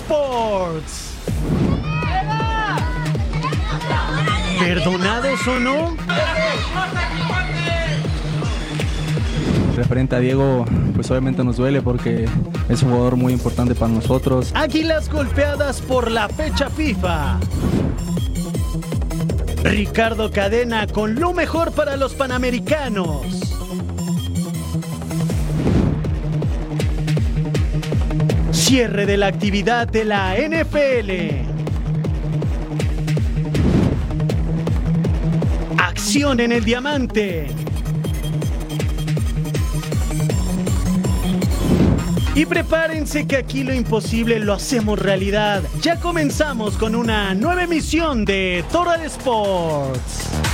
Sports. ¿Perdonados o no? Referente a Diego, pues obviamente nos duele porque es un jugador muy importante para nosotros. Águilas golpeadas por la fecha FIFA. Ricardo Cadena con lo mejor para los panamericanos. Cierre de la actividad de la NFL. Acción en el diamante. Y prepárense que aquí lo imposible lo hacemos realidad. Ya comenzamos con una nueva emisión de Total Sports.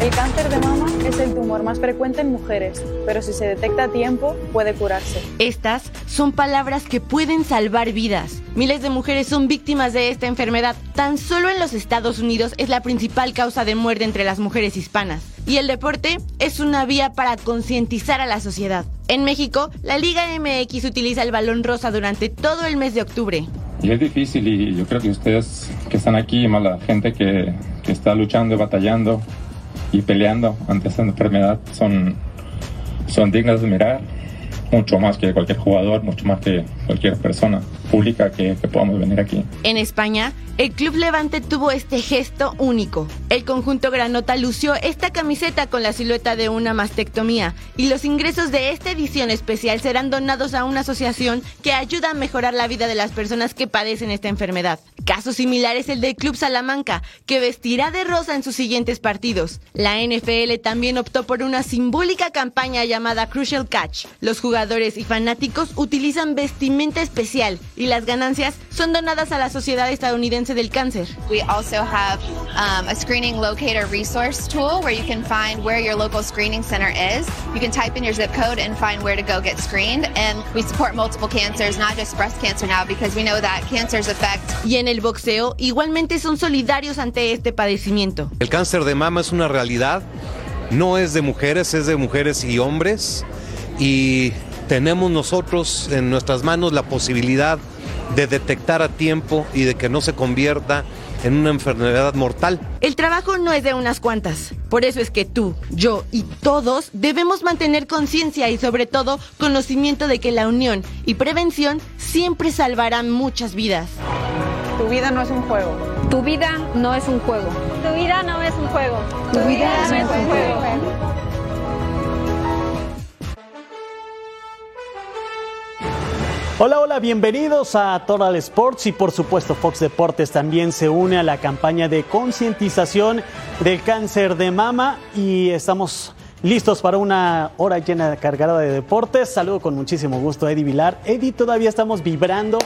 El cáncer de mama es el tumor más frecuente en mujeres, pero si se detecta a tiempo puede curarse. Estas son palabras que pueden salvar vidas. Miles de mujeres son víctimas de esta enfermedad. Tan solo en los Estados Unidos es la principal causa de muerte entre las mujeres hispanas. Y el deporte es una vía para concientizar a la sociedad. En México, la Liga MX utiliza el balón rosa durante todo el mes de octubre. Y es difícil y yo creo que ustedes que están aquí, más la gente que, que está luchando y batallando y peleando ante esta enfermedad son, son dignas de mirar, mucho más que cualquier jugador, mucho más que cualquier persona pública que, que podamos venir aquí. En España, el Club Levante tuvo este gesto único. El conjunto Granota lució esta camiseta con la silueta de una mastectomía y los ingresos de esta edición especial serán donados a una asociación que ayuda a mejorar la vida de las personas que padecen esta enfermedad. Caso similar es el del Club Salamanca, que vestirá de rosa en sus siguientes partidos. La NFL también optó por una simbólica campaña llamada Crucial Catch. Los jugadores y fanáticos utilizan vestimenta especial y las ganancias son donadas a la Sociedad Estadounidense del Cáncer. We also have um, a screening locator resource tool where you can find where your local screening center is. You can type in your zip code and find where to go get screened. And we support multiple cancers, not just breast cancer now, because we know that cancers affect. Y en el boxeo, igualmente son solidarios ante este padecimiento. El cáncer de mama es una realidad, no es de mujeres, es de mujeres y hombres. Y tenemos nosotros en nuestras manos la posibilidad de detectar a tiempo y de que no se convierta en una enfermedad mortal. El trabajo no es de unas cuantas. Por eso es que tú, yo y todos debemos mantener conciencia y sobre todo conocimiento de que la unión y prevención siempre salvarán muchas vidas. Tu vida no es un juego. Tu vida no es un juego. Tu vida no es un juego. Tu vida no es un juego. Hola, hola, bienvenidos a Total Sports y por supuesto Fox Deportes también se une a la campaña de concientización del cáncer de mama y estamos listos para una hora llena cargada de deportes. Saludo con muchísimo gusto a Eddie Vilar. Eddie, todavía estamos vibrando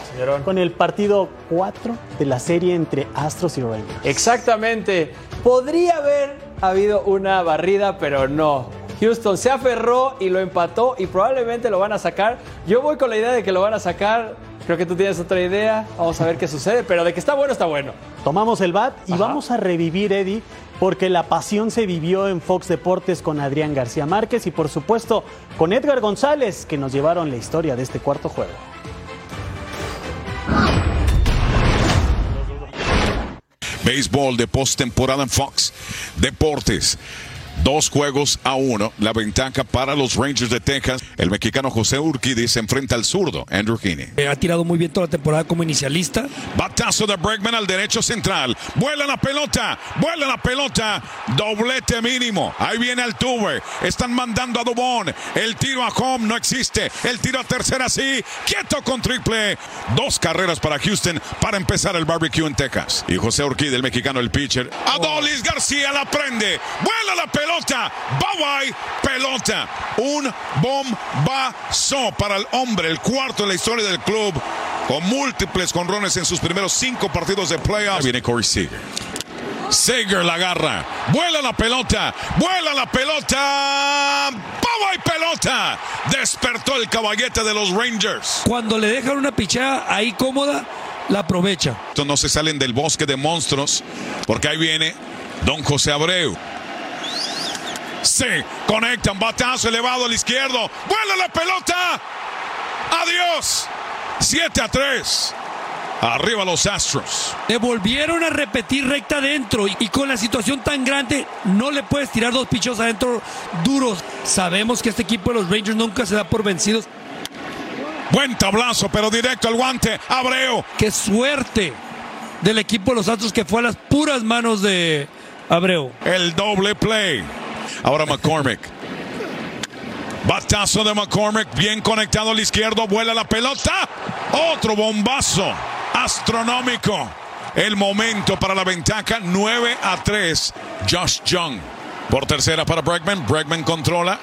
con el partido 4 de la serie entre Astros y Rangers. Exactamente. Podría haber habido una barrida, pero no. Houston se aferró y lo empató y probablemente lo van a sacar. Yo voy con la idea de que lo van a sacar. Creo que tú tienes otra idea. Vamos a ver qué sucede, pero de que está bueno, está bueno. Tomamos el bat y vamos a revivir, Eddie, porque la pasión se vivió en Fox Deportes con Adrián García Márquez y por supuesto con Edgar González, que nos llevaron la historia de este cuarto juego. Béisbol de postemporada en Fox Deportes. Dos juegos a uno. La ventaja para los Rangers de Texas. El mexicano José Urquidi se enfrenta al zurdo Andrew Heaney. Eh, ha tirado muy bien toda la temporada como inicialista. Batazo de Bregman al derecho central. Vuela la pelota. Vuela la pelota. Doblete mínimo. Ahí viene el tuve. Están mandando a Dubón. El tiro a home no existe. El tiro a tercera sí. Quieto con triple. Dos carreras para Houston para empezar el barbecue en Texas. Y José Urquidi, el mexicano, el pitcher. Adolis García la prende. Vuela la pelota. Bye bye. Pelota. Un bombazo para el hombre. El cuarto en la historia del club. Con múltiples conrones en sus primeros cinco partidos de playoffs. Viene Corey Seager. Seager la agarra. Vuela la pelota. Vuela la pelota. ¡Bye bye pelota! Despertó el caballete de los Rangers. Cuando le dejan una pichada ahí cómoda, la aprovecha. No se salen del bosque de monstruos. Porque ahí viene Don José Abreu. Se conectan, batazo elevado al izquierdo. ¡Vuela la pelota! ¡Adiós! 7 a 3. Arriba los Astros. Le volvieron a repetir recta adentro y con la situación tan grande no le puedes tirar dos pichos adentro duros. Sabemos que este equipo de los Rangers nunca se da por vencidos. Buen tablazo, pero directo al guante. Abreu. Qué suerte del equipo de los Astros que fue a las puras manos de Abreu. El doble play. Ahora McCormick. Batazo de McCormick, bien conectado al izquierdo, vuela la pelota. Otro bombazo astronómico. El momento para la ventaja 9 a 3. Josh Young. Por tercera para Bregman. Bregman controla.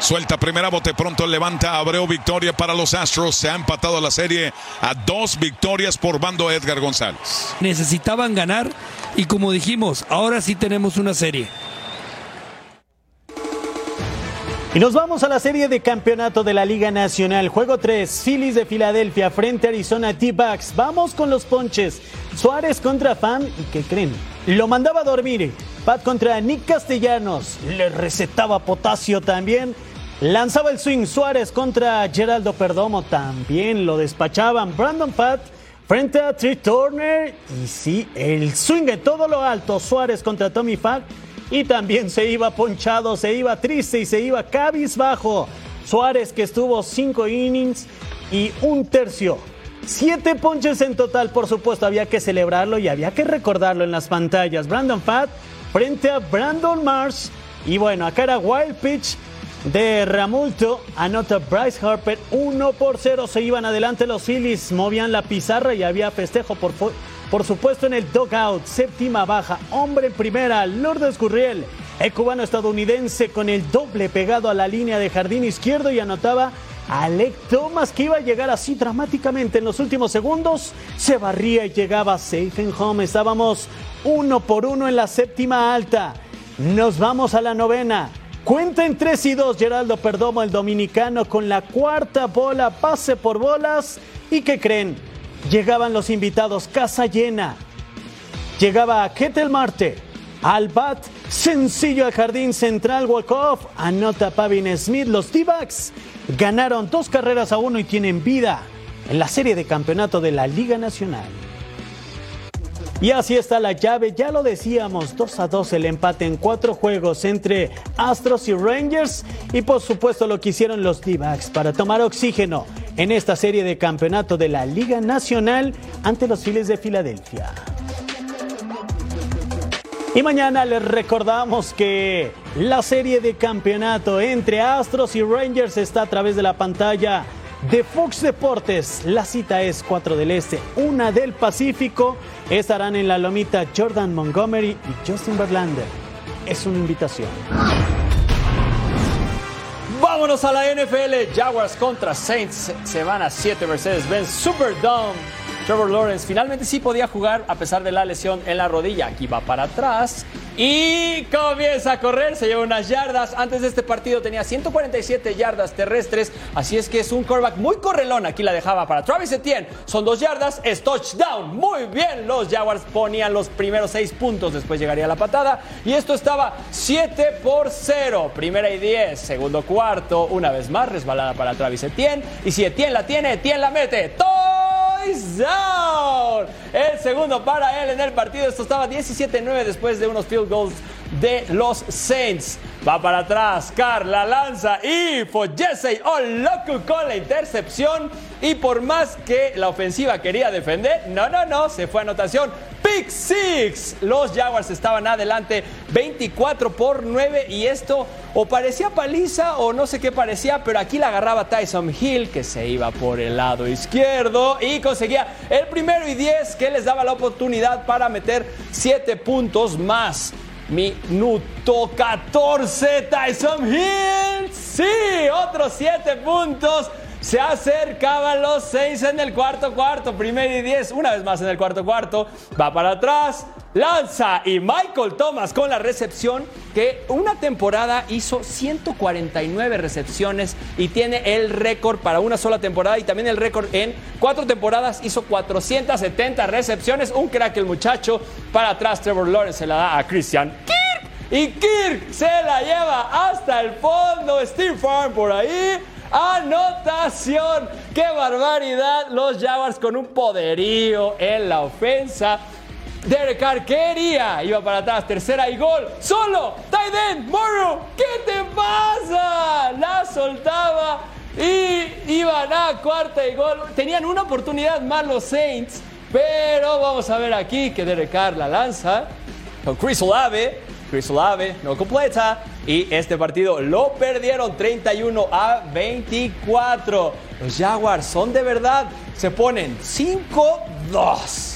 Suelta primera, bote pronto, levanta Abreu, victoria para los Astros. Se ha empatado la serie a dos victorias por bando Edgar González. Necesitaban ganar y como dijimos, ahora sí tenemos una serie. Y nos vamos a la serie de campeonato de la Liga Nacional. Juego 3, Phillies de Filadelfia frente a Arizona T-Bucks. Vamos con los ponches. Suárez contra Fan. ¿Y qué creen? Lo mandaba a dormir. Pat contra Nick Castellanos. Le recetaba potasio también. Lanzaba el swing Suárez contra Geraldo Perdomo. También lo despachaban. Brandon Pat frente a Trey Turner. Y sí, el swing de todo lo alto. Suárez contra Tommy Pat y también se iba ponchado, se iba triste y se iba cabizbajo. Suárez que estuvo cinco innings y un tercio. Siete ponches en total, por supuesto, había que celebrarlo y había que recordarlo en las pantallas. Brandon Pat frente a Brandon Mars. Y bueno, acá era Wild Pitch de Ramulto. Anota Bryce Harper 1 por 0. Se iban adelante los Phillies, movían la pizarra y había festejo por, por supuesto en el dugout, séptima baja, hombre en primera, Lourdes Gurriel, el cubano estadounidense con el doble pegado a la línea de jardín izquierdo y anotaba a Alec Thomas que iba a llegar así dramáticamente en los últimos segundos, se barría y llegaba safe en home, estábamos uno por uno en la séptima alta, nos vamos a la novena. Cuenta en 3 y 2 Geraldo Perdomo, el dominicano, con la cuarta bola, pase por bolas. ¿Y qué creen? Llegaban los invitados, casa llena. Llegaba Ketel Marte, al bat, sencillo al jardín central, walk-off, anota Pavin Smith. Los d ganaron dos carreras a uno y tienen vida en la serie de campeonato de la Liga Nacional. Y así está la llave, ya lo decíamos, 2 a 2 el empate en cuatro juegos entre Astros y Rangers y por supuesto lo que hicieron los d para tomar oxígeno en esta serie de campeonato de la Liga Nacional ante los Phillies de Filadelfia. Y mañana les recordamos que la serie de campeonato entre Astros y Rangers está a través de la pantalla de Fox Deportes. La cita es 4 del Este, una del Pacífico. Estarán en la lomita Jordan Montgomery y Justin Verlander. Es una invitación. Vámonos a la NFL. Jaguars contra Saints. Semana 7 Mercedes-Benz Superdome. Trevor Lawrence finalmente sí podía jugar a pesar de la lesión en la rodilla. Aquí va para atrás y comienza a correr. Se lleva unas yardas. Antes de este partido tenía 147 yardas terrestres. Así es que es un quarterback muy correlón. Aquí la dejaba para Travis Etienne. Son dos yardas. Es touchdown. Muy bien. Los Jaguars ponían los primeros seis puntos. Después llegaría la patada. Y esto estaba 7 por 0. Primera y 10. Segundo cuarto. Una vez más resbalada para Travis Etienne. Y si Etienne la tiene, Etienne la mete. ¡Todo! El segundo para él en el partido. Esto estaba 17-9 después de unos field goals de los Saints. Va para atrás, Carla lanza y Jesse Oloku con la intercepción. Y por más que la ofensiva quería defender, no, no, no, se fue a anotación. Pick Six. Los Jaguars estaban adelante 24 por 9 y esto o parecía paliza o no sé qué parecía, pero aquí la agarraba Tyson Hill que se iba por el lado izquierdo y conseguía el primero y 10 que les daba la oportunidad para meter 7 puntos más. Minuto 14, Tyson Hill. Sí, otros 7 puntos. Se acercaban los 6 en el cuarto cuarto. Primero y 10, una vez más en el cuarto cuarto. Va para atrás, lanza y Michael Thomas con la recepción que una temporada hizo 149 recepciones y tiene el récord para una sola temporada y también el récord en cuatro temporadas hizo 470 recepciones. Un crack el muchacho. Para atrás Trevor Lawrence se la da a Christian Kirk y Kirk se la lleva hasta el fondo. Steve Farm por ahí. Anotación. ¡Qué barbaridad! Los Jaguars con un poderío en la ofensa. Derek Carr quería, iba para atrás, tercera y gol, solo, Tyden, Morrow, ¿qué te pasa? La soltaba y iban a cuarta y gol. Tenían una oportunidad más los Saints, pero vamos a ver aquí que Derek Carr la lanza con Chris Olave. Chris Olave no completa y este partido lo perdieron 31 a 24. Los Jaguars son de verdad, se ponen 5-2.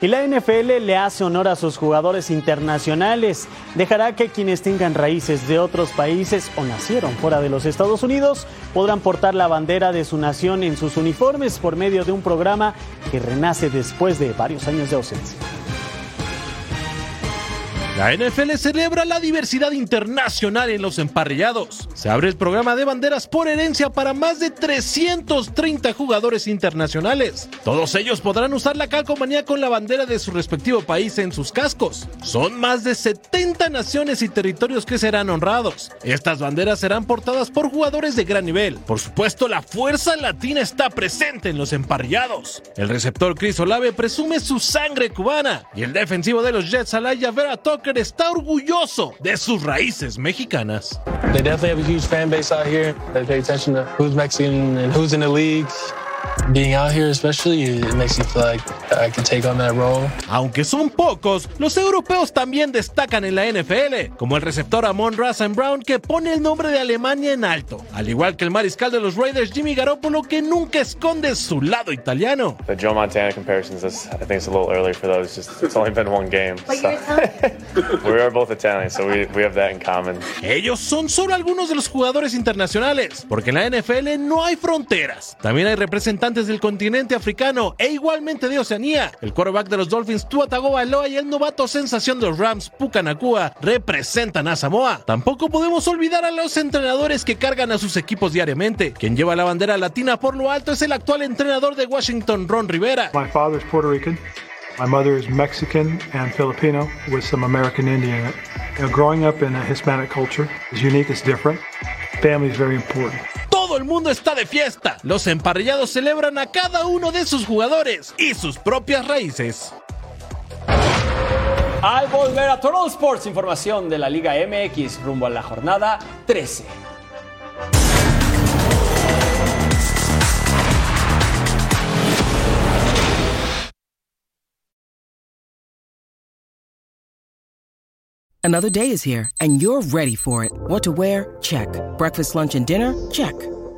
Y la NFL le hace honor a sus jugadores internacionales. Dejará que quienes tengan raíces de otros países o nacieron fuera de los Estados Unidos podrán portar la bandera de su nación en sus uniformes por medio de un programa que renace después de varios años de ausencia. La NFL celebra la diversidad internacional en los emparrillados. Se abre el programa de banderas por herencia para más de 330 jugadores internacionales. Todos ellos podrán usar la calcomanía con la bandera de su respectivo país en sus cascos. Son más de 70 naciones y territorios que serán honrados. Estas banderas serán portadas por jugadores de gran nivel. Por supuesto, la fuerza latina está presente en los emparrillados. El receptor Chris Olave presume su sangre cubana y el defensivo de los Jets, Alaya Vera está orgulloso de sus raíces mexicanas. They definitely have a huge fan base out here. They pay attention to who's Mexican and who's in the leagues. Being out here especially, it makes you feel like I can take on that role. Aunque son pocos, los europeos también destacan en la NFL, como el receptor Amon Rasen Brown que pone el nombre de Alemania en alto, al igual que el mariscal de los Raiders Jimmy Garoppolo que nunca esconde su lado italiano. The Joe Montana comparisons, I think it's a little early for those. Just it's only been one game. So. we are both Italian, so we, we have that in common. Ellos son solo algunos de los jugadores internacionales, porque en la NFL no hay fronteras. También hay representantes del continente africano e igualmente de Oceanía. El quarterback de los Dolphins, Tua Tagovailoa y el novato sensación de los Rams, Puka Nakua, representan a Samoa. Tampoco podemos olvidar a los entrenadores que cargan a sus equipos diariamente. Quien lleva la bandera latina por lo alto es el actual entrenador de Washington, Ron Rivera. My father is Puerto Rican. My mother is Mexican and Filipino with some American Indian in it. You know, growing up in a Hispanic culture is unique, it's different. Family is very important. Todo el mundo está de fiesta. Los emparrillados celebran a cada uno de sus jugadores y sus propias raíces. Al volver a Total Sports, información de la Liga MX rumbo a la jornada 13. Another day is here, and you're ready for it. What to wear? Check. Breakfast, lunch, and dinner? Check.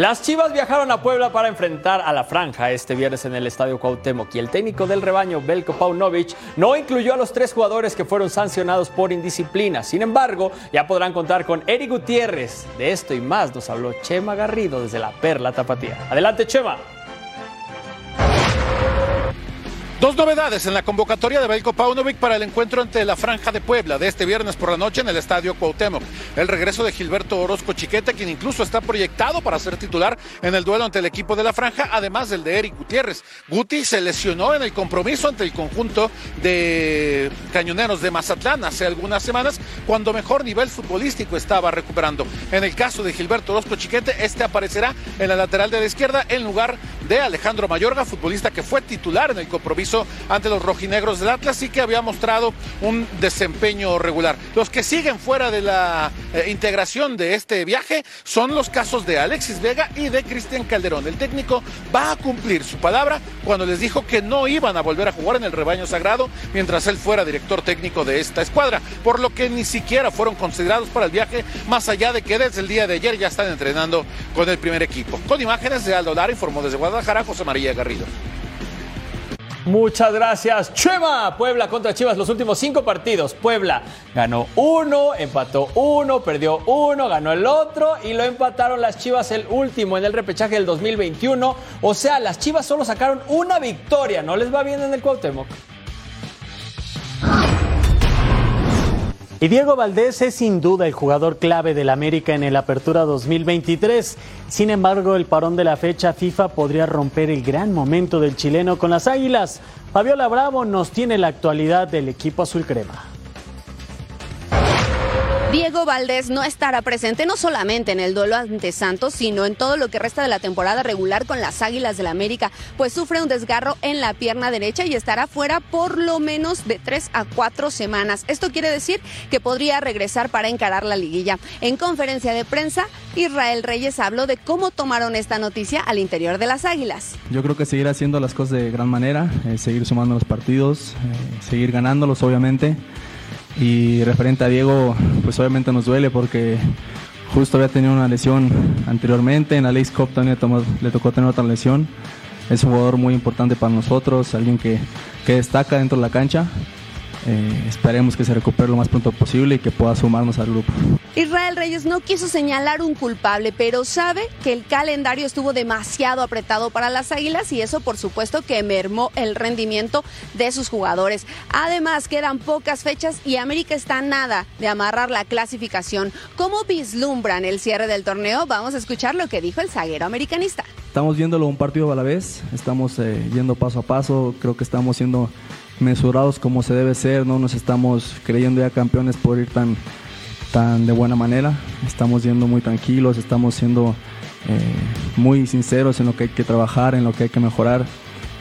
Las Chivas viajaron a Puebla para enfrentar a la franja este viernes en el Estadio Cuauhtémoc y el técnico del rebaño, Belko Paunovic, no incluyó a los tres jugadores que fueron sancionados por indisciplina. Sin embargo, ya podrán contar con Eric Gutiérrez. De esto y más nos habló Chema Garrido desde la Perla Tapatía. Adelante, Chema. Dos novedades en la convocatoria de Belko Paunovic para el encuentro ante la Franja de Puebla de este viernes por la noche en el Estadio Cuauhtémoc. El regreso de Gilberto Orozco Chiquete, quien incluso está proyectado para ser titular en el duelo ante el equipo de la Franja, además del de Eric Gutiérrez. Guti se lesionó en el compromiso ante el conjunto de cañoneros de Mazatlán hace algunas semanas, cuando mejor nivel futbolístico estaba recuperando. En el caso de Gilberto Orozco Chiquete, este aparecerá en la lateral de la izquierda en lugar de Alejandro Mayorga, futbolista que fue titular en el compromiso ante los rojinegros del Atlas y que había mostrado un desempeño regular. Los que siguen fuera de la eh, integración de este viaje son los casos de Alexis Vega y de Cristian Calderón. El técnico va a cumplir su palabra cuando les dijo que no iban a volver a jugar en el rebaño sagrado mientras él fuera director técnico de esta escuadra, por lo que ni siquiera fueron considerados para el viaje, más allá de que desde el día de ayer ya están entrenando con el primer equipo. Con imágenes de Aldo Lara, informó desde Guadalajara José María Garrido. Muchas gracias, Chema. Puebla contra Chivas, los últimos cinco partidos. Puebla ganó uno, empató uno, perdió uno, ganó el otro y lo empataron las Chivas el último en el repechaje del 2021. O sea, las Chivas solo sacaron una victoria. No les va bien en el Cuauhtémoc. Y Diego Valdés es sin duda el jugador clave del América en el Apertura 2023. Sin embargo, el parón de la fecha FIFA podría romper el gran momento del chileno con las Águilas. Fabiola Bravo nos tiene la actualidad del equipo azul crema. Diego Valdés no estará presente no solamente en el duelo ante Santos, sino en todo lo que resta de la temporada regular con las Águilas del la América, pues sufre un desgarro en la pierna derecha y estará fuera por lo menos de tres a cuatro semanas. Esto quiere decir que podría regresar para encarar la liguilla. En conferencia de prensa, Israel Reyes habló de cómo tomaron esta noticia al interior de las Águilas. Yo creo que seguir haciendo las cosas de gran manera, eh, seguir sumando los partidos, eh, seguir ganándolos obviamente. Y referente a Diego, pues obviamente nos duele porque justo había tenido una lesión anteriormente, en la Lace Cup también le tocó tener otra lesión. Es un jugador muy importante para nosotros, alguien que, que destaca dentro de la cancha eh, esperemos que se recupere lo más pronto posible y que pueda sumarnos al grupo. Israel Reyes no quiso señalar un culpable, pero sabe que el calendario estuvo demasiado apretado para las Águilas y eso por supuesto que mermó el rendimiento de sus jugadores. Además quedan pocas fechas y América está nada de amarrar la clasificación. ¿Cómo vislumbran el cierre del torneo? Vamos a escuchar lo que dijo el zaguero americanista. Estamos viéndolo un partido a la vez, estamos eh, yendo paso a paso, creo que estamos siendo mesurados como se debe ser, no nos estamos creyendo ya campeones por ir tan, tan de buena manera, estamos yendo muy tranquilos, estamos siendo eh, muy sinceros en lo que hay que trabajar, en lo que hay que mejorar.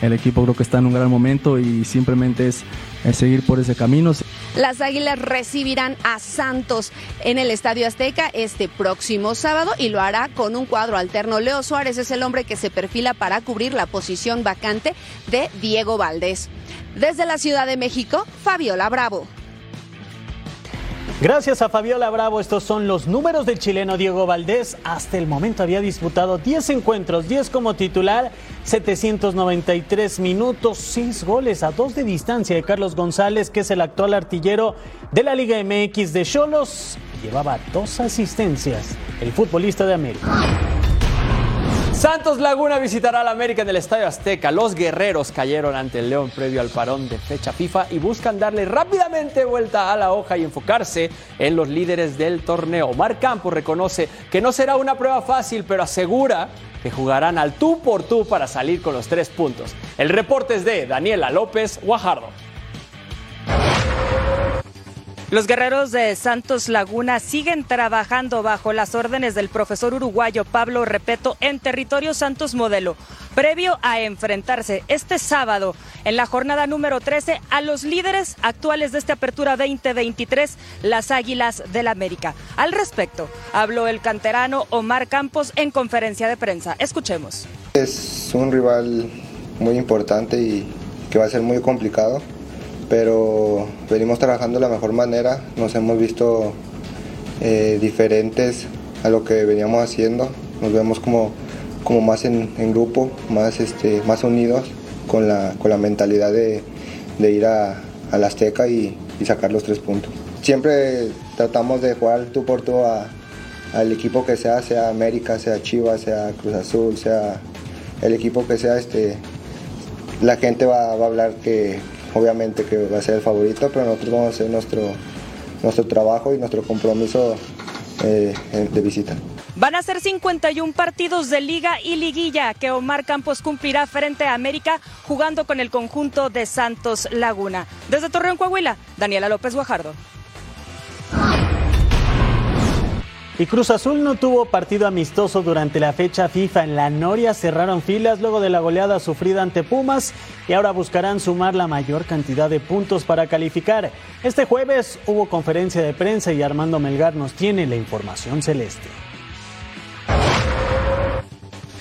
El equipo creo que está en un gran momento y simplemente es, seguir por ese camino. Las Águilas recibirán a Santos en el Estadio Azteca este próximo sábado y lo hará con un cuadro alterno. Leo Suárez es el hombre que se perfila para cubrir la posición vacante de Diego Valdés. Desde la Ciudad de México, Fabiola Bravo. Gracias a Fabiola Bravo, estos son los números del chileno Diego Valdés. Hasta el momento había disputado 10 encuentros, 10 como titular, 793 minutos, 6 goles a 2 de distancia de Carlos González, que es el actual artillero de la Liga MX de Cholos. Llevaba dos asistencias, el futbolista de América. Santos Laguna visitará al América en el Estadio Azteca. Los guerreros cayeron ante el León previo al parón de fecha FIFA y buscan darle rápidamente vuelta a la hoja y enfocarse en los líderes del torneo. Omar Campos reconoce que no será una prueba fácil, pero asegura que jugarán al tú por tú para salir con los tres puntos. El reporte es de Daniela López Guajardo. Los guerreros de Santos Laguna siguen trabajando bajo las órdenes del profesor uruguayo Pablo Repeto en territorio Santos Modelo, previo a enfrentarse este sábado en la jornada número 13 a los líderes actuales de esta apertura 2023, las Águilas del América. Al respecto, habló el canterano Omar Campos en conferencia de prensa. Escuchemos. Es un rival muy importante y que va a ser muy complicado pero venimos trabajando de la mejor manera, nos hemos visto eh, diferentes a lo que veníamos haciendo, nos vemos como como más en, grupo, más, este, más unidos con la, con la mentalidad de, de ir a, a la Azteca y, y sacar los tres puntos. Siempre tratamos de jugar tú por tú al equipo que sea, sea América, sea Chivas, sea Cruz Azul, sea el equipo que sea, este, la gente va, va a hablar que obviamente que va a ser el favorito, pero nosotros vamos a hacer nuestro, nuestro trabajo y nuestro compromiso eh, de visita. Van a ser 51 partidos de liga y liguilla que Omar Campos cumplirá frente a América jugando con el conjunto de Santos Laguna. Desde Torreón, Coahuila, Daniela López Guajardo. Y Cruz Azul no tuvo partido amistoso durante la fecha FIFA en la Noria. Cerraron filas luego de la goleada sufrida ante Pumas y ahora buscarán sumar la mayor cantidad de puntos para calificar. Este jueves hubo conferencia de prensa y Armando Melgar nos tiene la información celeste.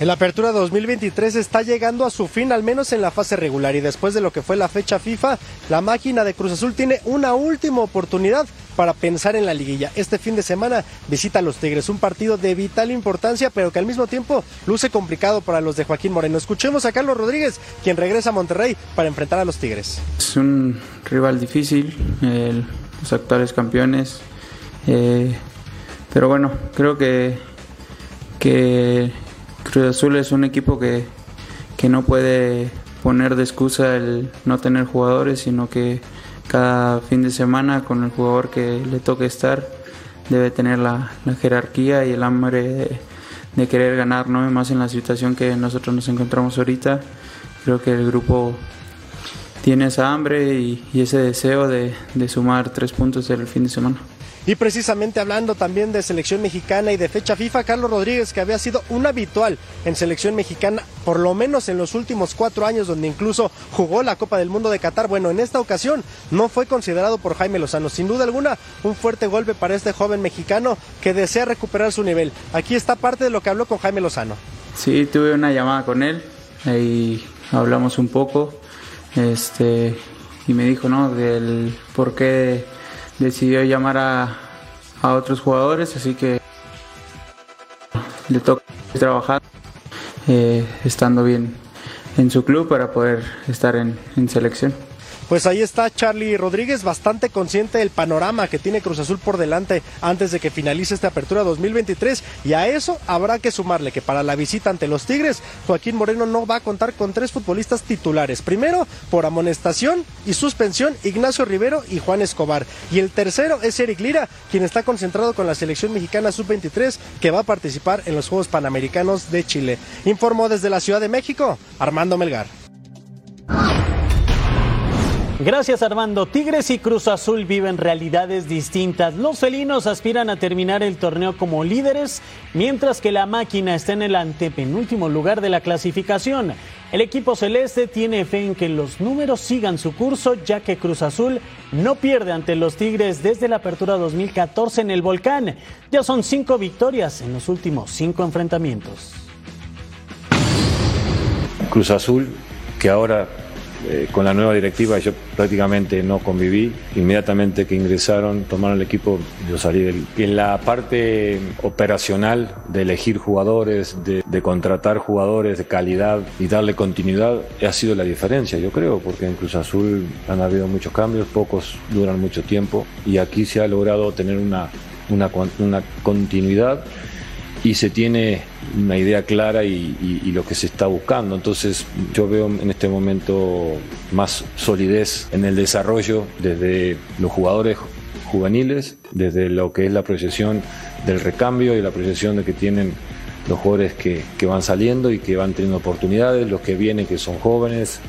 El Apertura 2023 está llegando a su fin, al menos en la fase regular, y después de lo que fue la fecha FIFA, la máquina de Cruz Azul tiene una última oportunidad para pensar en la liguilla. Este fin de semana visita a los Tigres, un partido de vital importancia, pero que al mismo tiempo luce complicado para los de Joaquín Moreno. Escuchemos a Carlos Rodríguez, quien regresa a Monterrey para enfrentar a los Tigres. Es un rival difícil, los actuales campeones, eh, pero bueno, creo que, que Cruz Azul es un equipo que, que no puede poner de excusa el no tener jugadores, sino que cada fin de semana con el jugador que le toque estar debe tener la, la jerarquía y el hambre de, querer ganar, ¿no? más en la situación que nosotros nos encontramos ahorita. Creo que el grupo tiene esa hambre y, y ese deseo de, de sumar tres puntos el fin de semana. Y precisamente hablando también de selección mexicana y de fecha FIFA, Carlos Rodríguez, que había sido un habitual en selección mexicana, por lo menos en los últimos cuatro años, donde incluso jugó la Copa del Mundo de Qatar. Bueno, en esta ocasión no fue considerado por Jaime Lozano. Sin duda alguna, un fuerte golpe para este joven mexicano que desea recuperar su nivel. Aquí está parte de lo que habló con Jaime Lozano. Sí, tuve una llamada con él y hablamos un poco. Este, y me dijo, ¿no? Del por qué decidió llamar a, a otros jugadores, así que le toca trabajar eh, estando bien en su club para poder estar en, en selección. Pues ahí está Charlie Rodríguez, bastante consciente del panorama que tiene Cruz Azul por delante antes de que finalice esta apertura 2023 y a eso habrá que sumarle que para la visita ante los Tigres, Joaquín Moreno no va a contar con tres futbolistas titulares. Primero, por amonestación y suspensión, Ignacio Rivero y Juan Escobar. Y el tercero es Eric Lira, quien está concentrado con la selección mexicana sub-23 que va a participar en los Juegos Panamericanos de Chile. Informó desde la Ciudad de México, Armando Melgar. Gracias Armando. Tigres y Cruz Azul viven realidades distintas. Los felinos aspiran a terminar el torneo como líderes, mientras que la máquina está en el antepenúltimo lugar de la clasificación. El equipo celeste tiene fe en que los números sigan su curso, ya que Cruz Azul no pierde ante los Tigres desde la apertura 2014 en el Volcán. Ya son cinco victorias en los últimos cinco enfrentamientos. Cruz Azul, que ahora eh, con la nueva directiva yo prácticamente no conviví. Inmediatamente que ingresaron, tomaron el equipo, yo salí del... En la parte operacional de elegir jugadores, de, de, contratar jugadores de calidad y darle continuidad, ha sido la diferencia, yo creo, porque en Cruz Azul han habido muchos cambios, pocos duran mucho tiempo y aquí se ha logrado tener una, una, una continuidad y se tiene una idea clara y, lo que se está buscando. Entonces yo veo en este momento más solidez en el desarrollo desde los jugadores juveniles, desde lo que es la proyección del recambio y la proyección de que tienen los jugadores que, que van saliendo y que van teniendo oportunidades, los que vienen que son jóvenes.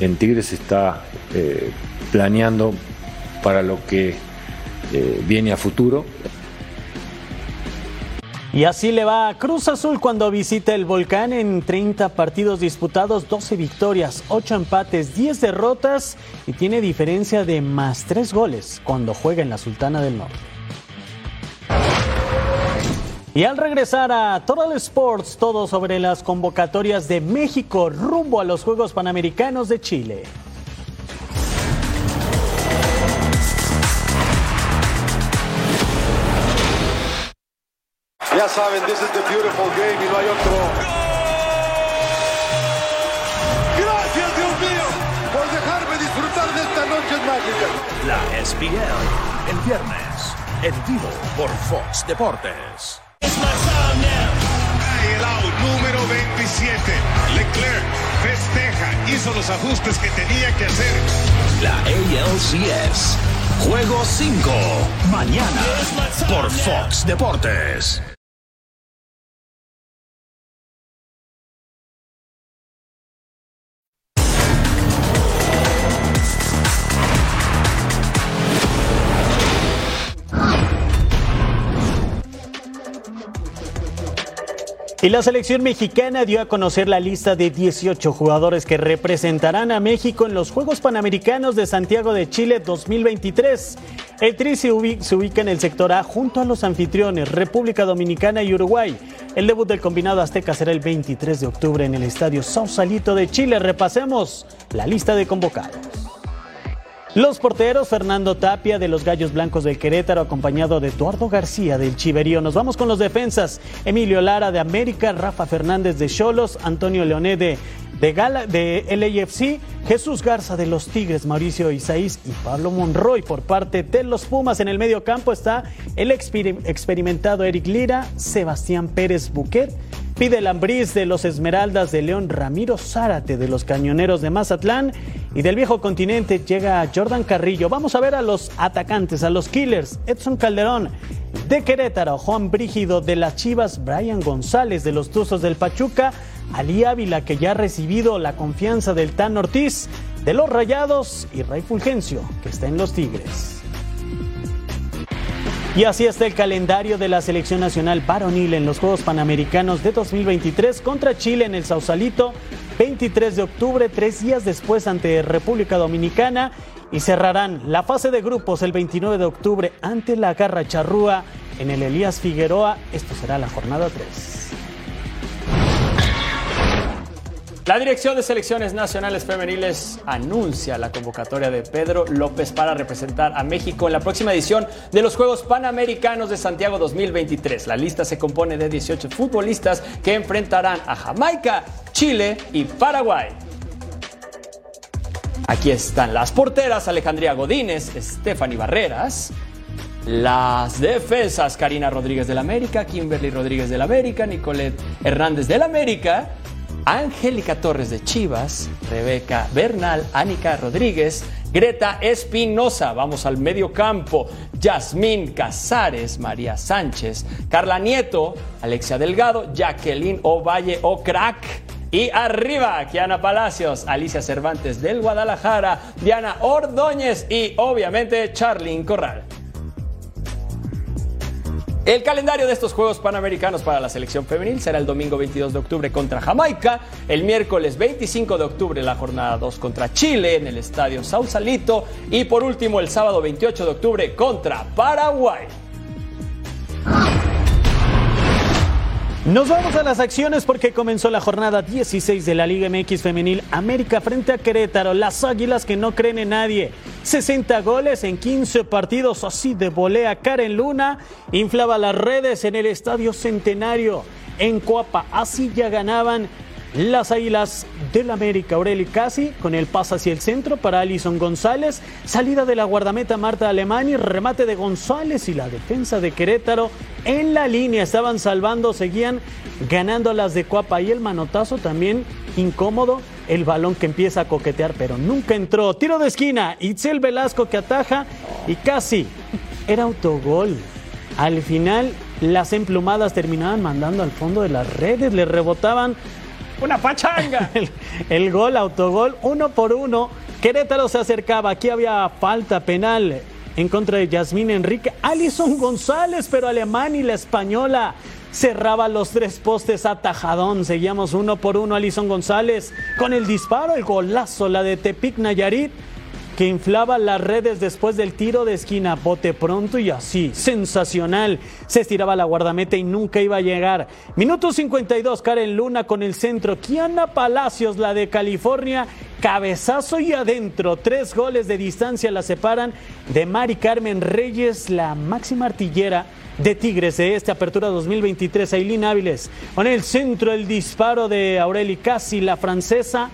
En Tigres se está eh, planeando para lo que eh, viene a futuro. Y así le va a Cruz Azul cuando visita el volcán en 30 partidos disputados, 12 victorias, 8 empates, 10 derrotas y tiene diferencia de más 3 goles cuando juega en la Sultana del Norte. Y al regresar a Total Sports, todo sobre las convocatorias de México rumbo a los Juegos Panamericanos de Chile. Ya saben, this is the beautiful game y no hay otro. ¡Gol! Gracias, Dios mío, por dejarme disfrutar de esta noche mágica. La SPL, el viernes, en vivo por Fox Deportes. Hey, el out número 27. Leclerc festeja, hizo los ajustes que tenía que hacer. La ALCS. Juego 5. Mañana por Fox Deportes. Y la selección mexicana dio a conocer la lista de 18 jugadores que representarán a México en los Juegos Panamericanos de Santiago de Chile 2023. El Tri se ubica en el sector A junto a los anfitriones República Dominicana y Uruguay. El debut del combinado azteca será el 23 de octubre en el estadio Sausalito de Chile. Repasemos la lista de convocados. Los porteros Fernando Tapia de los Gallos Blancos del Querétaro acompañado de Eduardo García del Chiverío. Nos vamos con los defensas. Emilio Lara de América, Rafa Fernández de Cholos, Antonio Leoné de, de, Gala, de LAFC, Jesús Garza de los Tigres, Mauricio Isaís y Pablo Monroy. Por parte de los Pumas en el medio campo está el experimentado Eric Lira, Sebastián Pérez Buquet, Pide Lambriz de los Esmeraldas de León, Ramiro Zárate de los Cañoneros de Mazatlán y del viejo continente llega Jordan Carrillo. Vamos a ver a los atacantes, a los killers. Edson Calderón de Querétaro, Juan Brígido de las Chivas, Brian González de los Tuzos del Pachuca, Ali Ávila que ya ha recibido la confianza del Tan Ortiz de los Rayados y Ray Fulgencio que está en los Tigres. Y así está el calendario de la selección nacional varonil en los Juegos Panamericanos de 2023 contra Chile en el Sausalito, 23 de octubre, tres días después ante República Dominicana y cerrarán la fase de grupos el 29 de octubre ante la Garra Charrúa en el Elías Figueroa. Esto será la jornada 3. La Dirección de Selecciones Nacionales Femeniles anuncia la convocatoria de Pedro López para representar a México en la próxima edición de los Juegos Panamericanos de Santiago 2023. La lista se compone de 18 futbolistas que enfrentarán a Jamaica, Chile y Paraguay. Aquí están las porteras Alejandría Godínez, Stephanie Barreras, las defensas Karina Rodríguez del América, Kimberly Rodríguez del América, Nicolette Hernández del América Angélica Torres de Chivas, Rebeca Bernal, Ánica Rodríguez, Greta Espinosa, vamos al medio campo, Yasmín Casares, María Sánchez, Carla Nieto, Alexia Delgado, Jacqueline Ovalle Ocrack. Y arriba, Kiana Palacios, Alicia Cervantes del Guadalajara, Diana Ordóñez y obviamente Charlyn Corral. El calendario de estos Juegos Panamericanos para la selección femenil será el domingo 22 de octubre contra Jamaica, el miércoles 25 de octubre la jornada 2 contra Chile en el estadio Sausalito y por último el sábado 28 de octubre contra Paraguay. Nos vamos a las acciones porque comenzó la jornada 16 de la Liga MX Femenil América frente a Querétaro. Las águilas que no creen en nadie. 60 goles en 15 partidos, así de volea. Karen Luna inflaba las redes en el Estadio Centenario en Coapa. Así ya ganaban las Águilas del América, Aureli Casi, con el pase hacia el centro para Alison González. Salida de la guardameta Marta Alemani, remate de González y la defensa de Querétaro en la línea. Estaban salvando, seguían ganando las de Cuapa y el manotazo también incómodo. El balón que empieza a coquetear, pero nunca entró. Tiro de esquina, Itzel Velasco que ataja y casi era autogol. Al final, las emplumadas terminaban mandando al fondo de las redes, le rebotaban una pachanga. El, gol, autogol, uno por uno. Querétaro se acercaba. Aquí había falta penal en contra de Yasmín Enrique. Alison González, pero alemán y la española cerraba los tres postes atajadón. Seguíamos uno por uno. Alison González con el disparo, el golazo, la de Tepic Nayarit que inflaba las redes después del tiro de esquina, bote pronto y así, sensacional. Se estiraba la guardameta y nunca iba a llegar. Minuto 52, Karen Luna con el centro. Kiana Palacios, la de California, cabezazo y adentro. Tres goles de distancia la separan de Mari Carmen Reyes, la máxima artillera de Tigres de esta apertura 2023. Aileen Áviles con el centro, el disparo de Aureli Casi, la francesa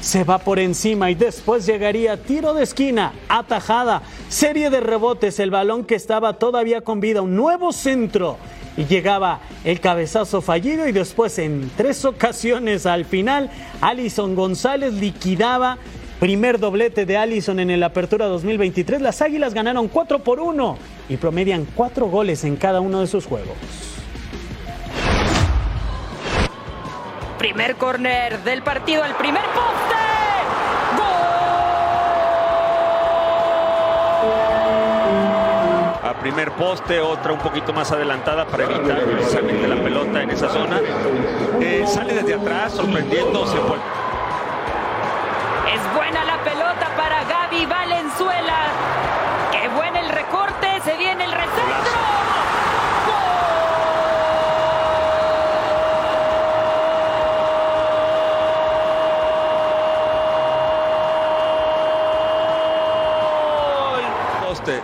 se va por encima y después llegaría tiro de esquina, atajada, serie de rebotes, el balón que estaba todavía con vida, un nuevo centro y llegaba el cabezazo fallido y después en tres ocasiones al final Alison González liquidaba primer doblete de Alison en el Apertura 2023. Las Águilas ganaron 4 por 1 y promedian 4 goles en cada uno de sus juegos. Primer corner del partido, el primer poste. a primer poste, otra un poquito más adelantada para evitar precisamente la pelota en esa zona. Eh, sale desde atrás, sorprendiéndose. Es buena la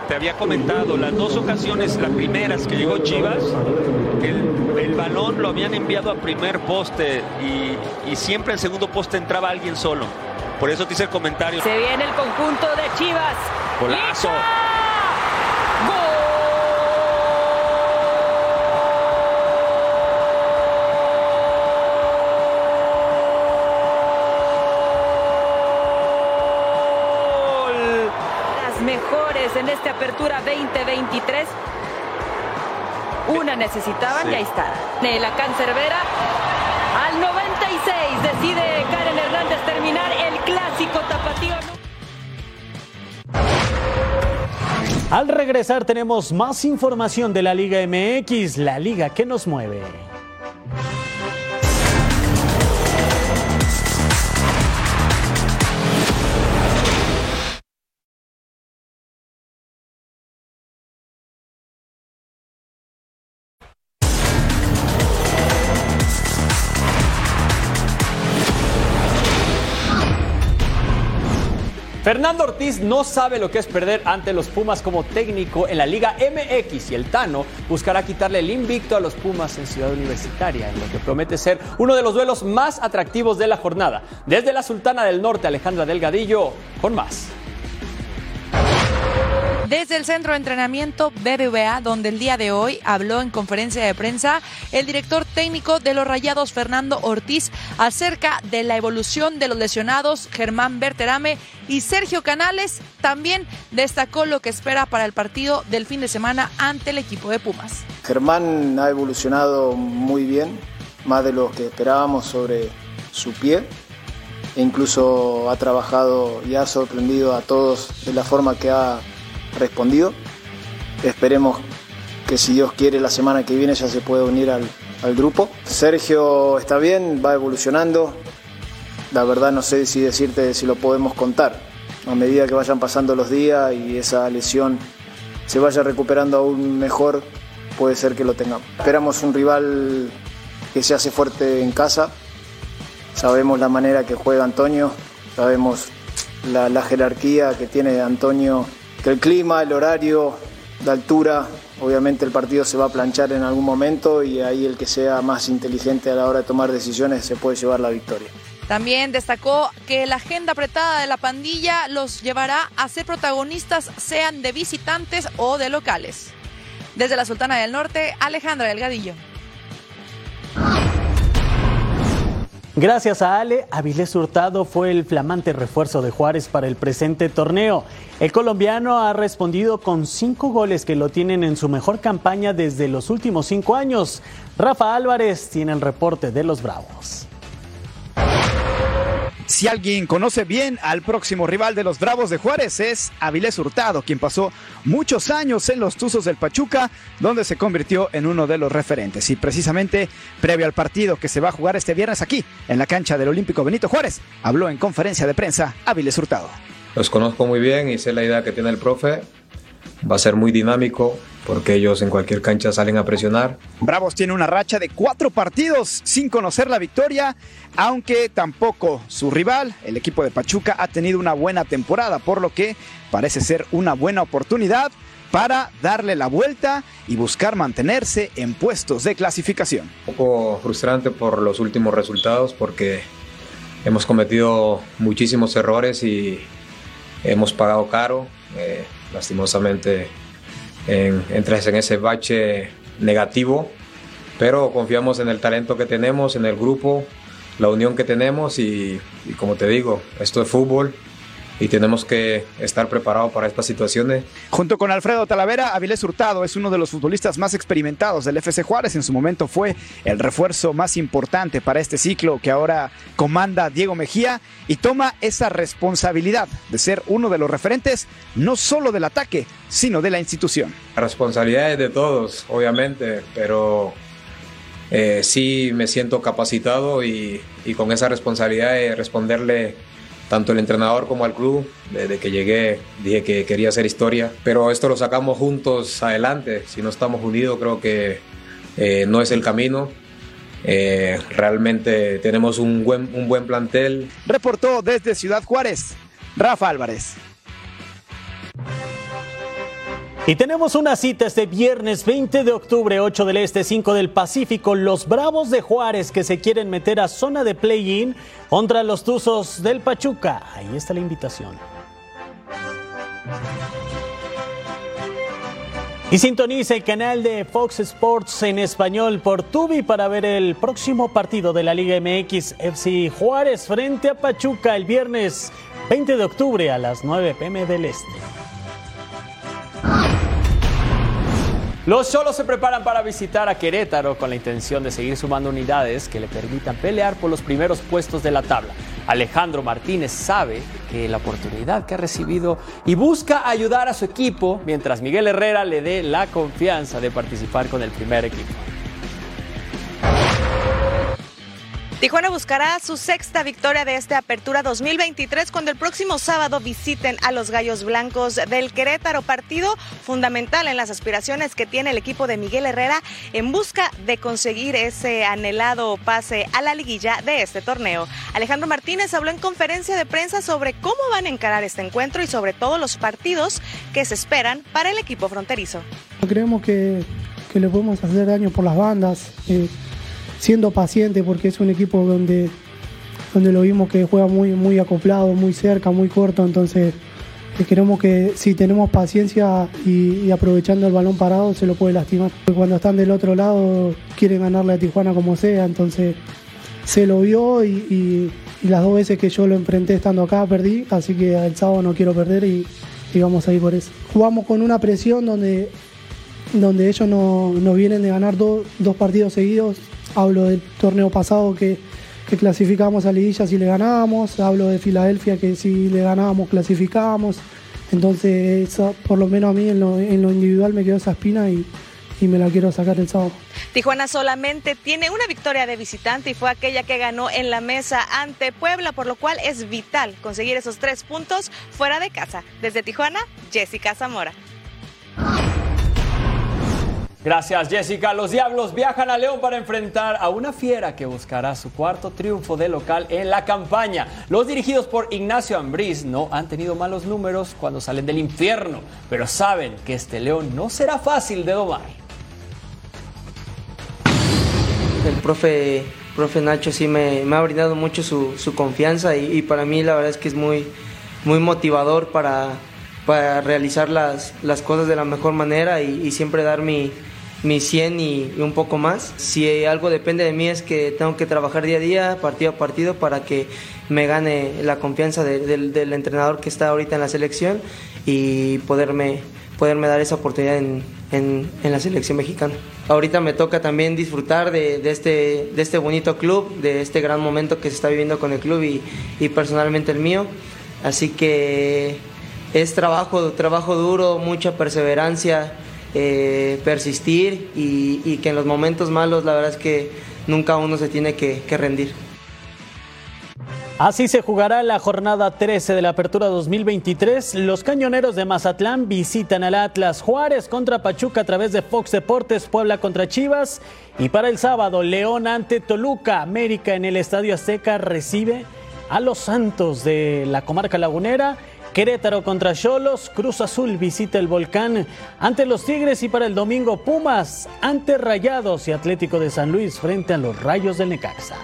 te había comentado las dos ocasiones, las primeras que llegó Chivas, que el, balón lo habían enviado a primer poste y, y, siempre en segundo poste entraba alguien solo. Por eso te hice el comentario. Se viene el conjunto de Chivas. Golazo. En esta apertura 2023. Una necesitaban y ahí está. La cancerbera al 96 decide Karen Hernández terminar el clásico tapatío. Al regresar tenemos más información de la Liga MX, la liga que nos mueve. Fernando Ortiz no sabe lo que es perder ante los Pumas como técnico en la Liga MX y el Tano buscará quitarle el invicto a los Pumas en Ciudad Universitaria, en lo que promete ser uno de los duelos más atractivos de la jornada. Desde la Sultana del Norte, Alejandra Delgadillo, con más. Desde el centro de entrenamiento BBVA, donde el día de hoy habló en conferencia de prensa el director técnico de los Rayados, Fernando Ortiz, acerca de la evolución de los lesionados Germán Berterame y Sergio Canales. También destacó lo que espera para el partido del fin de semana ante el equipo de Pumas. Germán ha evolucionado muy bien, más de lo que esperábamos sobre su pie e incluso ha trabajado y ha sorprendido a todos de la forma que ha respondido. Esperemos que si Dios quiere la semana que viene ya se puede unir al, grupo. Sergio está bien, va evolucionando. La verdad no sé si decirte si lo podemos contar. A medida que vayan pasando los días y esa lesión se vaya recuperando aún mejor, puede ser que lo tengamos. Esperamos un rival que se hace fuerte en casa. Sabemos la manera que juega Antonio, sabemos la, la jerarquía que tiene Antonio el clima, el horario, la altura, obviamente el partido se va a planchar en algún momento y ahí el que sea más inteligente a la hora de tomar decisiones se puede llevar la victoria. También destacó que la agenda apretada de la pandilla los llevará a ser protagonistas, sean de visitantes o de locales. Desde la Sultana del Norte, Alejandra Delgadillo. Gracias a Ale, Avilés Hurtado fue el flamante refuerzo de Juárez para el presente torneo. El colombiano ha respondido con cinco goles que lo tienen en su mejor campaña desde los últimos cinco años. Rafa Álvarez tiene el reporte de los Bravos. Si alguien conoce bien al próximo rival de los Bravos de Juárez es Avilés Hurtado, quien pasó muchos años en los Tuzos del Pachuca, donde se convirtió en uno de los referentes. Y precisamente previo al partido que se va a jugar este viernes aquí, en la cancha del Olímpico Benito Juárez, habló en conferencia de prensa Avilés Hurtado. Los conozco muy bien y sé la idea que tiene el profe. Va a ser muy dinámico, porque ellos en cualquier cancha salen a presionar. Bravos tiene una racha de cuatro partidos sin conocer la victoria, aunque tampoco su rival, el equipo de Pachuca, ha tenido una buena temporada, por lo que parece ser una buena oportunidad para darle la vuelta y buscar mantenerse en puestos de clasificación. Un poco frustrante por los últimos resultados porque hemos cometido muchísimos errores y hemos pagado caro. Eh, lastimosamente en, entras en ese bache negativo, pero confiamos en el talento que tenemos, en el grupo, la unión que tenemos y, y como te digo, esto es fútbol y tenemos que estar preparados para estas situaciones. Junto con Alfredo Talavera, Avilés Hurtado es uno de los futbolistas más experimentados del FC Juárez. En su momento fue el refuerzo más importante para este ciclo que ahora comanda Diego Mejía y toma esa responsabilidad de ser uno de los referentes no solo del ataque, sino de la institución. La responsabilidad es de todos, obviamente, pero eh, sí me siento capacitado y, y con esa responsabilidad de responderle tanto el entrenador como al club. Desde que llegué dije que quería hacer historia, pero esto lo sacamos juntos adelante. Si no estamos unidos creo que eh, no es el camino. Eh, realmente tenemos un buen, un buen plantel. Reportó desde Ciudad Juárez, Rafa Álvarez. Y tenemos una cita este viernes 20 de octubre, 8 del Este, 5 del Pacífico. Los Bravos de Juárez que se quieren meter a zona de play-in contra los Tuzos del Pachuca. Ahí está la invitación. Y sintoniza el canal de Fox Sports en español por Tubi para ver el próximo partido de la Liga MX FC Juárez frente a Pachuca el viernes 20 de octubre a las 9 pm del Este. Los Cholos se preparan para visitar a Querétaro con la intención de seguir sumando unidades que le permitan pelear por los primeros puestos de la tabla. Alejandro Martínez sabe que la oportunidad que ha recibido y busca ayudar a su equipo mientras Miguel Herrera le dé la confianza de participar con el primer equipo. Tijuana buscará su sexta victoria de esta apertura 2023 cuando el próximo sábado visiten a los Gallos Blancos del Querétaro, partido fundamental en las aspiraciones que tiene el equipo de Miguel Herrera en busca de conseguir ese anhelado pase a la liguilla de este torneo. Alejandro Martínez habló en conferencia de prensa sobre cómo van a encarar este encuentro y sobre todos los partidos que se esperan para el equipo fronterizo. Creemos que, que le podemos hacer daño por las bandas. Eh, siendo paciente porque es un equipo donde, donde lo vimos que juega muy, muy acoplado, muy cerca, muy corto, entonces queremos que si tenemos paciencia y, aprovechando el balón parado se lo puede lastimar. Cuando están del otro lado quieren ganarle a Tijuana como sea, entonces se lo vio y, las dos veces que yo lo enfrenté estando acá perdí, así que el sábado no quiero perder y, vamos a ir por eso. Jugamos con una presión donde, donde ellos no, nos vienen de ganar do, dos partidos seguidos, Hablo del torneo pasado que, que clasificamos a liguilla si le ganábamos. Hablo de Filadelfia que si le ganábamos clasificábamos. Entonces, por lo menos a mí en lo, en lo individual me quedó esa espina y, y me la quiero sacar el sábado. Tijuana solamente tiene una victoria de visitante y fue aquella que ganó en la mesa ante Puebla, por lo cual es vital conseguir esos tres puntos fuera de casa. Desde Tijuana, Jessica Zamora. Gracias, Jessica. Los Diablos viajan a León para enfrentar a una fiera que buscará su cuarto triunfo de local en la campaña. Los dirigidos por Ignacio Ambriz no han tenido malos números cuando salen del infierno, pero saben que este León no será fácil de domar. El profe, profe Nacho sí me, ha brindado mucho su, confianza y, para mí la verdad es que es muy, motivador para, realizar las, cosas de la mejor manera y siempre dar mi, mi 100 y, un poco más. Si algo depende de mí es que tengo que trabajar día a día, partido a partido, para que me gane la confianza de, de, del entrenador que está ahorita en la selección y poderme, poderme dar esa oportunidad en, la selección mexicana. Ahorita me toca también disfrutar de, de, este, de este bonito club, de este gran momento que se está viviendo con el club y, y personalmente el mío. Así que es trabajo, trabajo duro, mucha perseverancia eh, persistir y, que en los momentos malos la verdad es que nunca uno se tiene que, que rendir. Así se jugará la jornada 13 de la Apertura 2023. Los cañoneros de Mazatlán visitan al Atlas Juárez contra Pachuca a través de Fox Deportes, Puebla contra Chivas. Y para el sábado, León ante Toluca, América en el Estadio Azteca recibe a los Santos de la comarca lagunera Querétaro contra Cholos, Cruz Azul visita el Volcán ante los Tigres y para el domingo Pumas ante Rayados y Atlético de San Luis frente a los Rayos del Necaxa.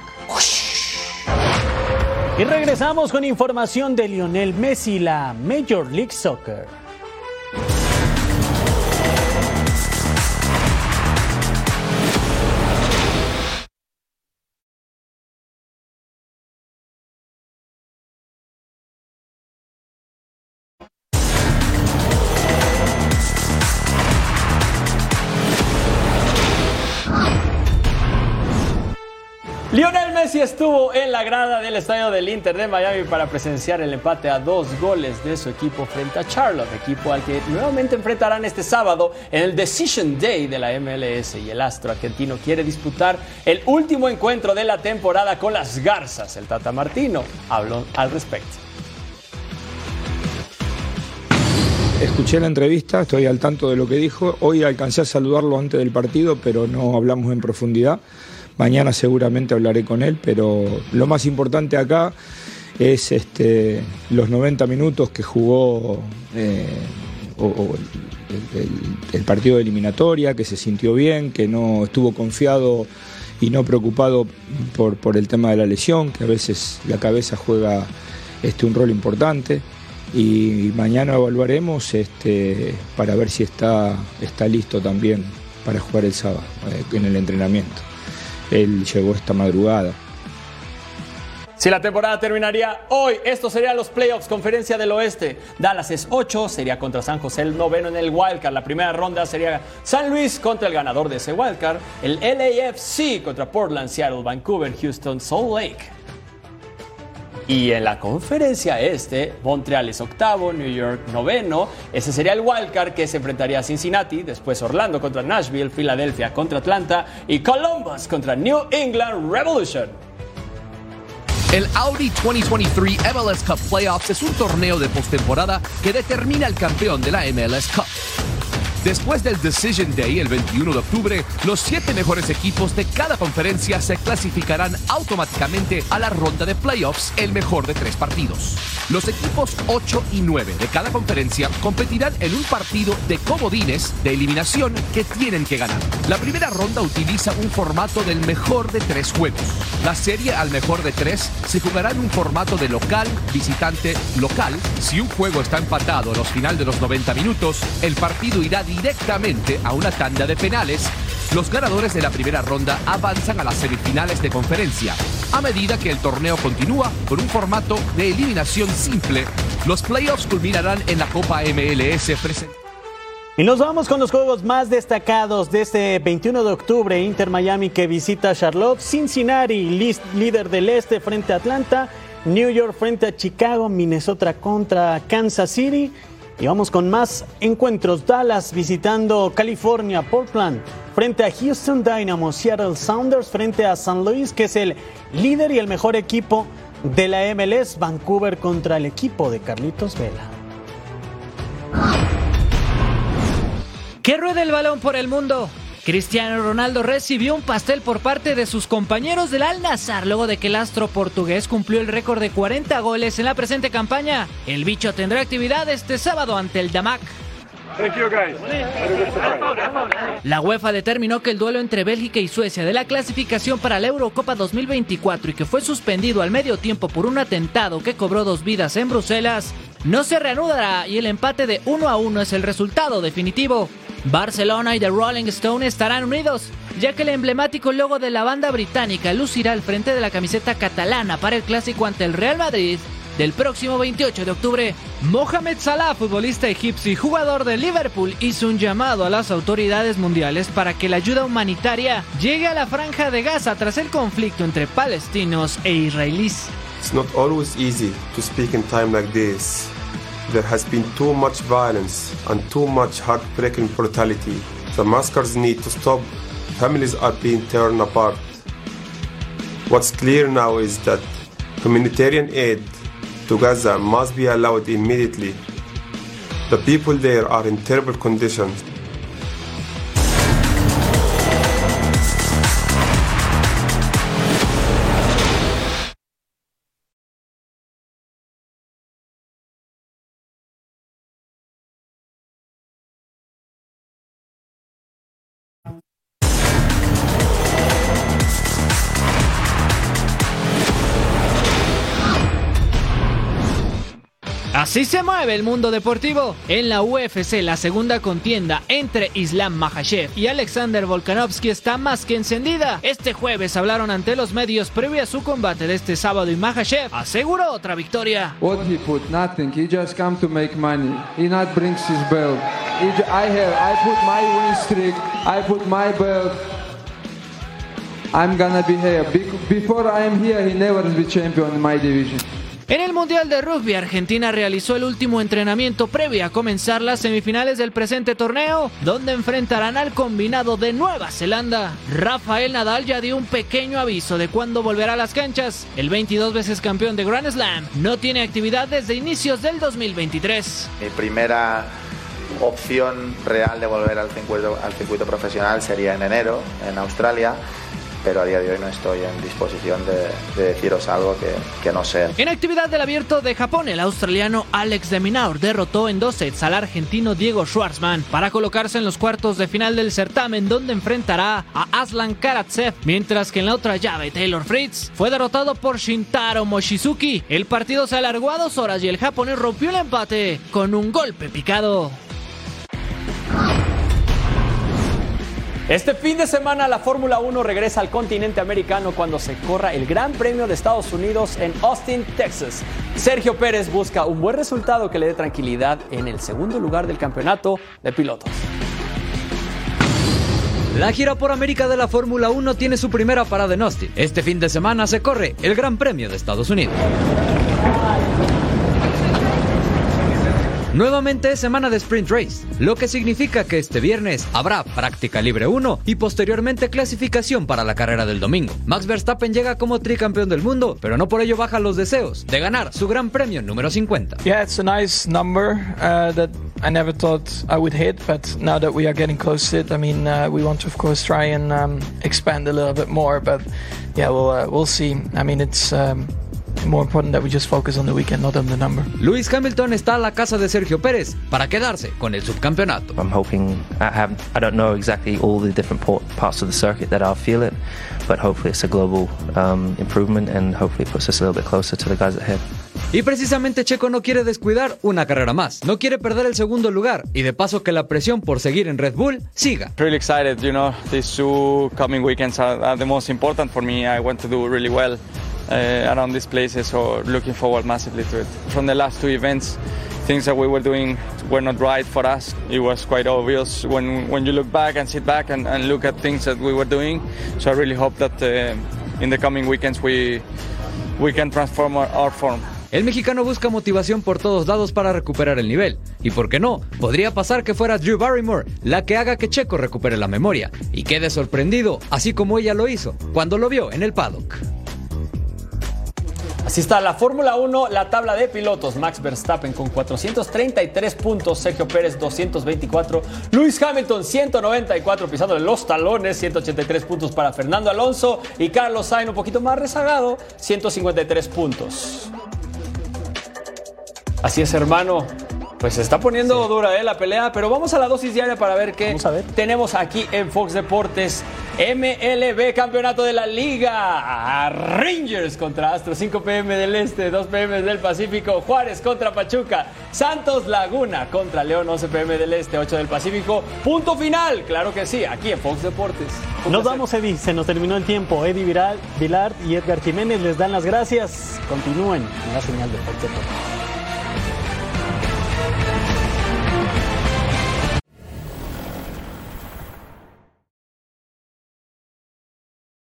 Y regresamos con información de Lionel Messi, la Major League Soccer. Estuvo en la grada del estadio del Inter de Miami para presenciar el empate a dos goles de su equipo frente a Charlotte, equipo al que nuevamente enfrentarán este sábado en el Decision Day de la MLS. Y el astro argentino quiere disputar el último encuentro de la temporada con las Garzas. El Tata Martino habló al respecto. Escuché la entrevista, estoy al tanto de lo que dijo. Hoy alcancé a saludarlo antes del partido, pero no hablamos en profundidad. Mañana seguramente hablaré con él, pero lo más importante acá es este, los 90 minutos que jugó eh, el partido de eliminatoria, que se sintió bien, que no estuvo confiado y no preocupado por, por el tema de la lesión, que a veces la cabeza juega este, un rol importante. Y mañana evaluaremos este, para ver si está, está listo también para jugar el sábado eh, en el entrenamiento. Él llegó esta madrugada. Si la temporada terminaría hoy, estos serían los playoffs, conferencia del oeste. Dallas es 8, sería contra San José el noveno en el wildcard. La primera ronda sería San Luis contra el ganador de ese wildcard. El LAFC contra Portland, Seattle, Vancouver, Houston, Salt Lake. Y en la conferencia este, Montreal es octavo, New York noveno. Ese sería el wildcard que se enfrentaría a Cincinnati, después Orlando contra Nashville, Filadelfia contra Atlanta y Columbus contra New England Revolution. El Audi 2023 MLS Cup Playoffs es un torneo de postemporada que determina el campeón de la MLS Cup. Después del Decision Day el 21 de octubre, los siete mejores equipos de cada conferencia se clasificarán automáticamente a la ronda de playoffs, el mejor de tres partidos. Los equipos 8 y 9 de cada conferencia competirán en un partido de comodines de eliminación que tienen que ganar. La primera ronda utiliza un formato del mejor de tres juegos. La serie al mejor de tres se jugará en un formato de local, visitante, local. Si un juego está empatado a los final de los 90 minutos, el partido irá directamente a una tanda de penales. Los ganadores de la primera ronda avanzan a las semifinales de conferencia. A medida que el torneo continúa con un formato de eliminación simple, los playoffs culminarán en la Copa MLS presente. Y nos vamos con los juegos más destacados de este 21 de octubre. Inter Miami que visita Charlotte, Cincinnati, líder del este frente a Atlanta, New York frente a Chicago, Minnesota contra Kansas City. Y vamos con más encuentros. Dallas visitando California, Portland frente a Houston Dynamo, Seattle Sounders frente a San Luis, que es el líder y el mejor equipo de la MLS, Vancouver contra el equipo de Carlitos Vela. Que ruede el balón por el mundo. Cristiano Ronaldo recibió un pastel por parte de sus compañeros del Al Nassr luego de que el astro portugués cumplió el récord de 40 goles en la presente campaña. El bicho tendrá actividad este sábado ante el Damac. La UEFA determinó que el duelo entre Bélgica y Suecia de la clasificación para la Eurocopa 2024 y que fue suspendido al medio tiempo por un atentado que cobró dos vidas en Bruselas no se reanudará y el empate de 1 a 1 es el resultado definitivo. Barcelona y The Rolling Stone estarán unidos, ya que el emblemático logo de la banda británica lucirá al frente de la camiseta catalana para el clásico ante el Real Madrid del próximo 28 de octubre. Mohamed Salah, futbolista egipcio y jugador de Liverpool, hizo un llamado a las autoridades mundiales para que la ayuda humanitaria llegue a la franja de Gaza tras el conflicto entre palestinos e israelíes. It's not always easy to speak in time like this. There has been too much violence and too much heartbreaking brutality. The massacres need to stop. Families are being torn apart. What's clear now is that humanitarian aid to Gaza must be allowed immediately. The people there are in terrible conditions. Así se mueve el mundo deportivo. En la UFC, la segunda contienda entre Islam Makhachev y Alexander Volkanovski está más que encendida. Este jueves hablaron ante los medios previo a su combate de este sábado y Makhachev aseguró otra victoria. What he put? Nothing. He just come to make money. He not brings his belt. He I have. I put my win streak. I put my belt. I'm gonna be here. Be- before I am here, he never be champion in my division. En el Mundial de Rugby, Argentina realizó el último entrenamiento previo a comenzar las semifinales del presente torneo, donde enfrentarán al combinado de Nueva Zelanda. Rafael Nadal ya dio un pequeño aviso de cuándo volverá a las canchas. El 22 veces campeón de Grand Slam no tiene actividad desde inicios del 2023. Mi primera opción real de volver al circuito, al circuito profesional sería en enero, en Australia, pero a día de hoy no estoy en disposición de, de deciros algo que, que no sé. En actividad del abierto de Japón, el australiano Alex de Minaur derrotó en dos sets al argentino Diego Schwartzman para colocarse en los cuartos de final del certamen donde enfrentará a Aslan Karatsev, mientras que en la otra llave Taylor Fritz fue derrotado por Shintaro Mochizuki. El partido se alargó a dos horas y el japonés rompió el empate con un golpe picado. Este fin de semana la Fórmula 1 regresa al continente americano cuando se corra el Gran Premio de Estados Unidos en Austin, Texas. Sergio Pérez busca un buen resultado que le dé tranquilidad en el segundo lugar del campeonato de pilotos. La gira por América de la Fórmula 1 tiene su primera parada en Austin. Este fin de semana se corre el Gran Premio de Estados Unidos. Nuevamente es semana de Sprint Race, lo que significa que este viernes habrá práctica libre 1 y posteriormente clasificación para la carrera del domingo. Max Verstappen llega como tricampeón del mundo, pero no por ello baja los deseos de ganar su gran premio número 50. Yeah, it's a nice number uh, that I never thought I would hit, but now that we are getting close to it, I mean, uh, we want to of course try and um, expand a little bit more. But yeah, we'll uh, we'll see. I mean, it's um, more important that we just focus on the weekend, not on the number. Lewis Hamilton está a la casa de Sergio Pérez para quedarse con el subcampeonato. I'm hoping I have I don't know exactly all the different parts of the circuit that I'll feel it, but hopefully it's a global um, improvement and hopefully it puts us a little bit closer to the guys ahead. Y precisamente Checo no quiere descuidar una carrera más, no quiere perder el segundo lugar y de paso que la presión por seguir en Red Bull siga. Really excited, you know, these two coming weekends are, are the most important for me. I want to do really well uh, around these places, so looking forward massively to it. From the last two events, things that we were doing were not right for us. It was quite obvious when, when you look back and sit back and, and look at things that we were doing. So I really hope that uh, in the coming weekends we, we can transform our, our form. El mexicano busca motivación por todos lados para recuperar el nivel. Y por qué no, podría pasar que fuera Drew Barrymore la que haga que Checo recupere la memoria y quede sorprendido, así como ella lo hizo cuando lo vio en el paddock. Así está la Fórmula 1, la tabla de pilotos. Max Verstappen con 433 puntos, Sergio Pérez 224, Luis Hamilton 194 pisándole los talones, 183 puntos para Fernando Alonso y Carlos Sainz un poquito más rezagado, 153 puntos. Así es, hermano. Pues se está poniendo dura eh, la pelea, pero vamos a la dosis diaria para ver qué tenemos aquí en Fox Deportes. MLB, campeonato de la liga. Rangers contra Astros, 5 pm del Este, 2 pm del Pacífico. Juárez contra Pachuca. Santos Laguna contra León, 11 pm del Este, 8 del Pacífico. Punto final, claro que sí, aquí en Fox Deportes. Nos vamos, Eddie. Se nos terminó el tiempo. Eddie Viral, Vilar y Edgar Jiménez les dan las gracias. Continúen en la señal de Fox Deportes.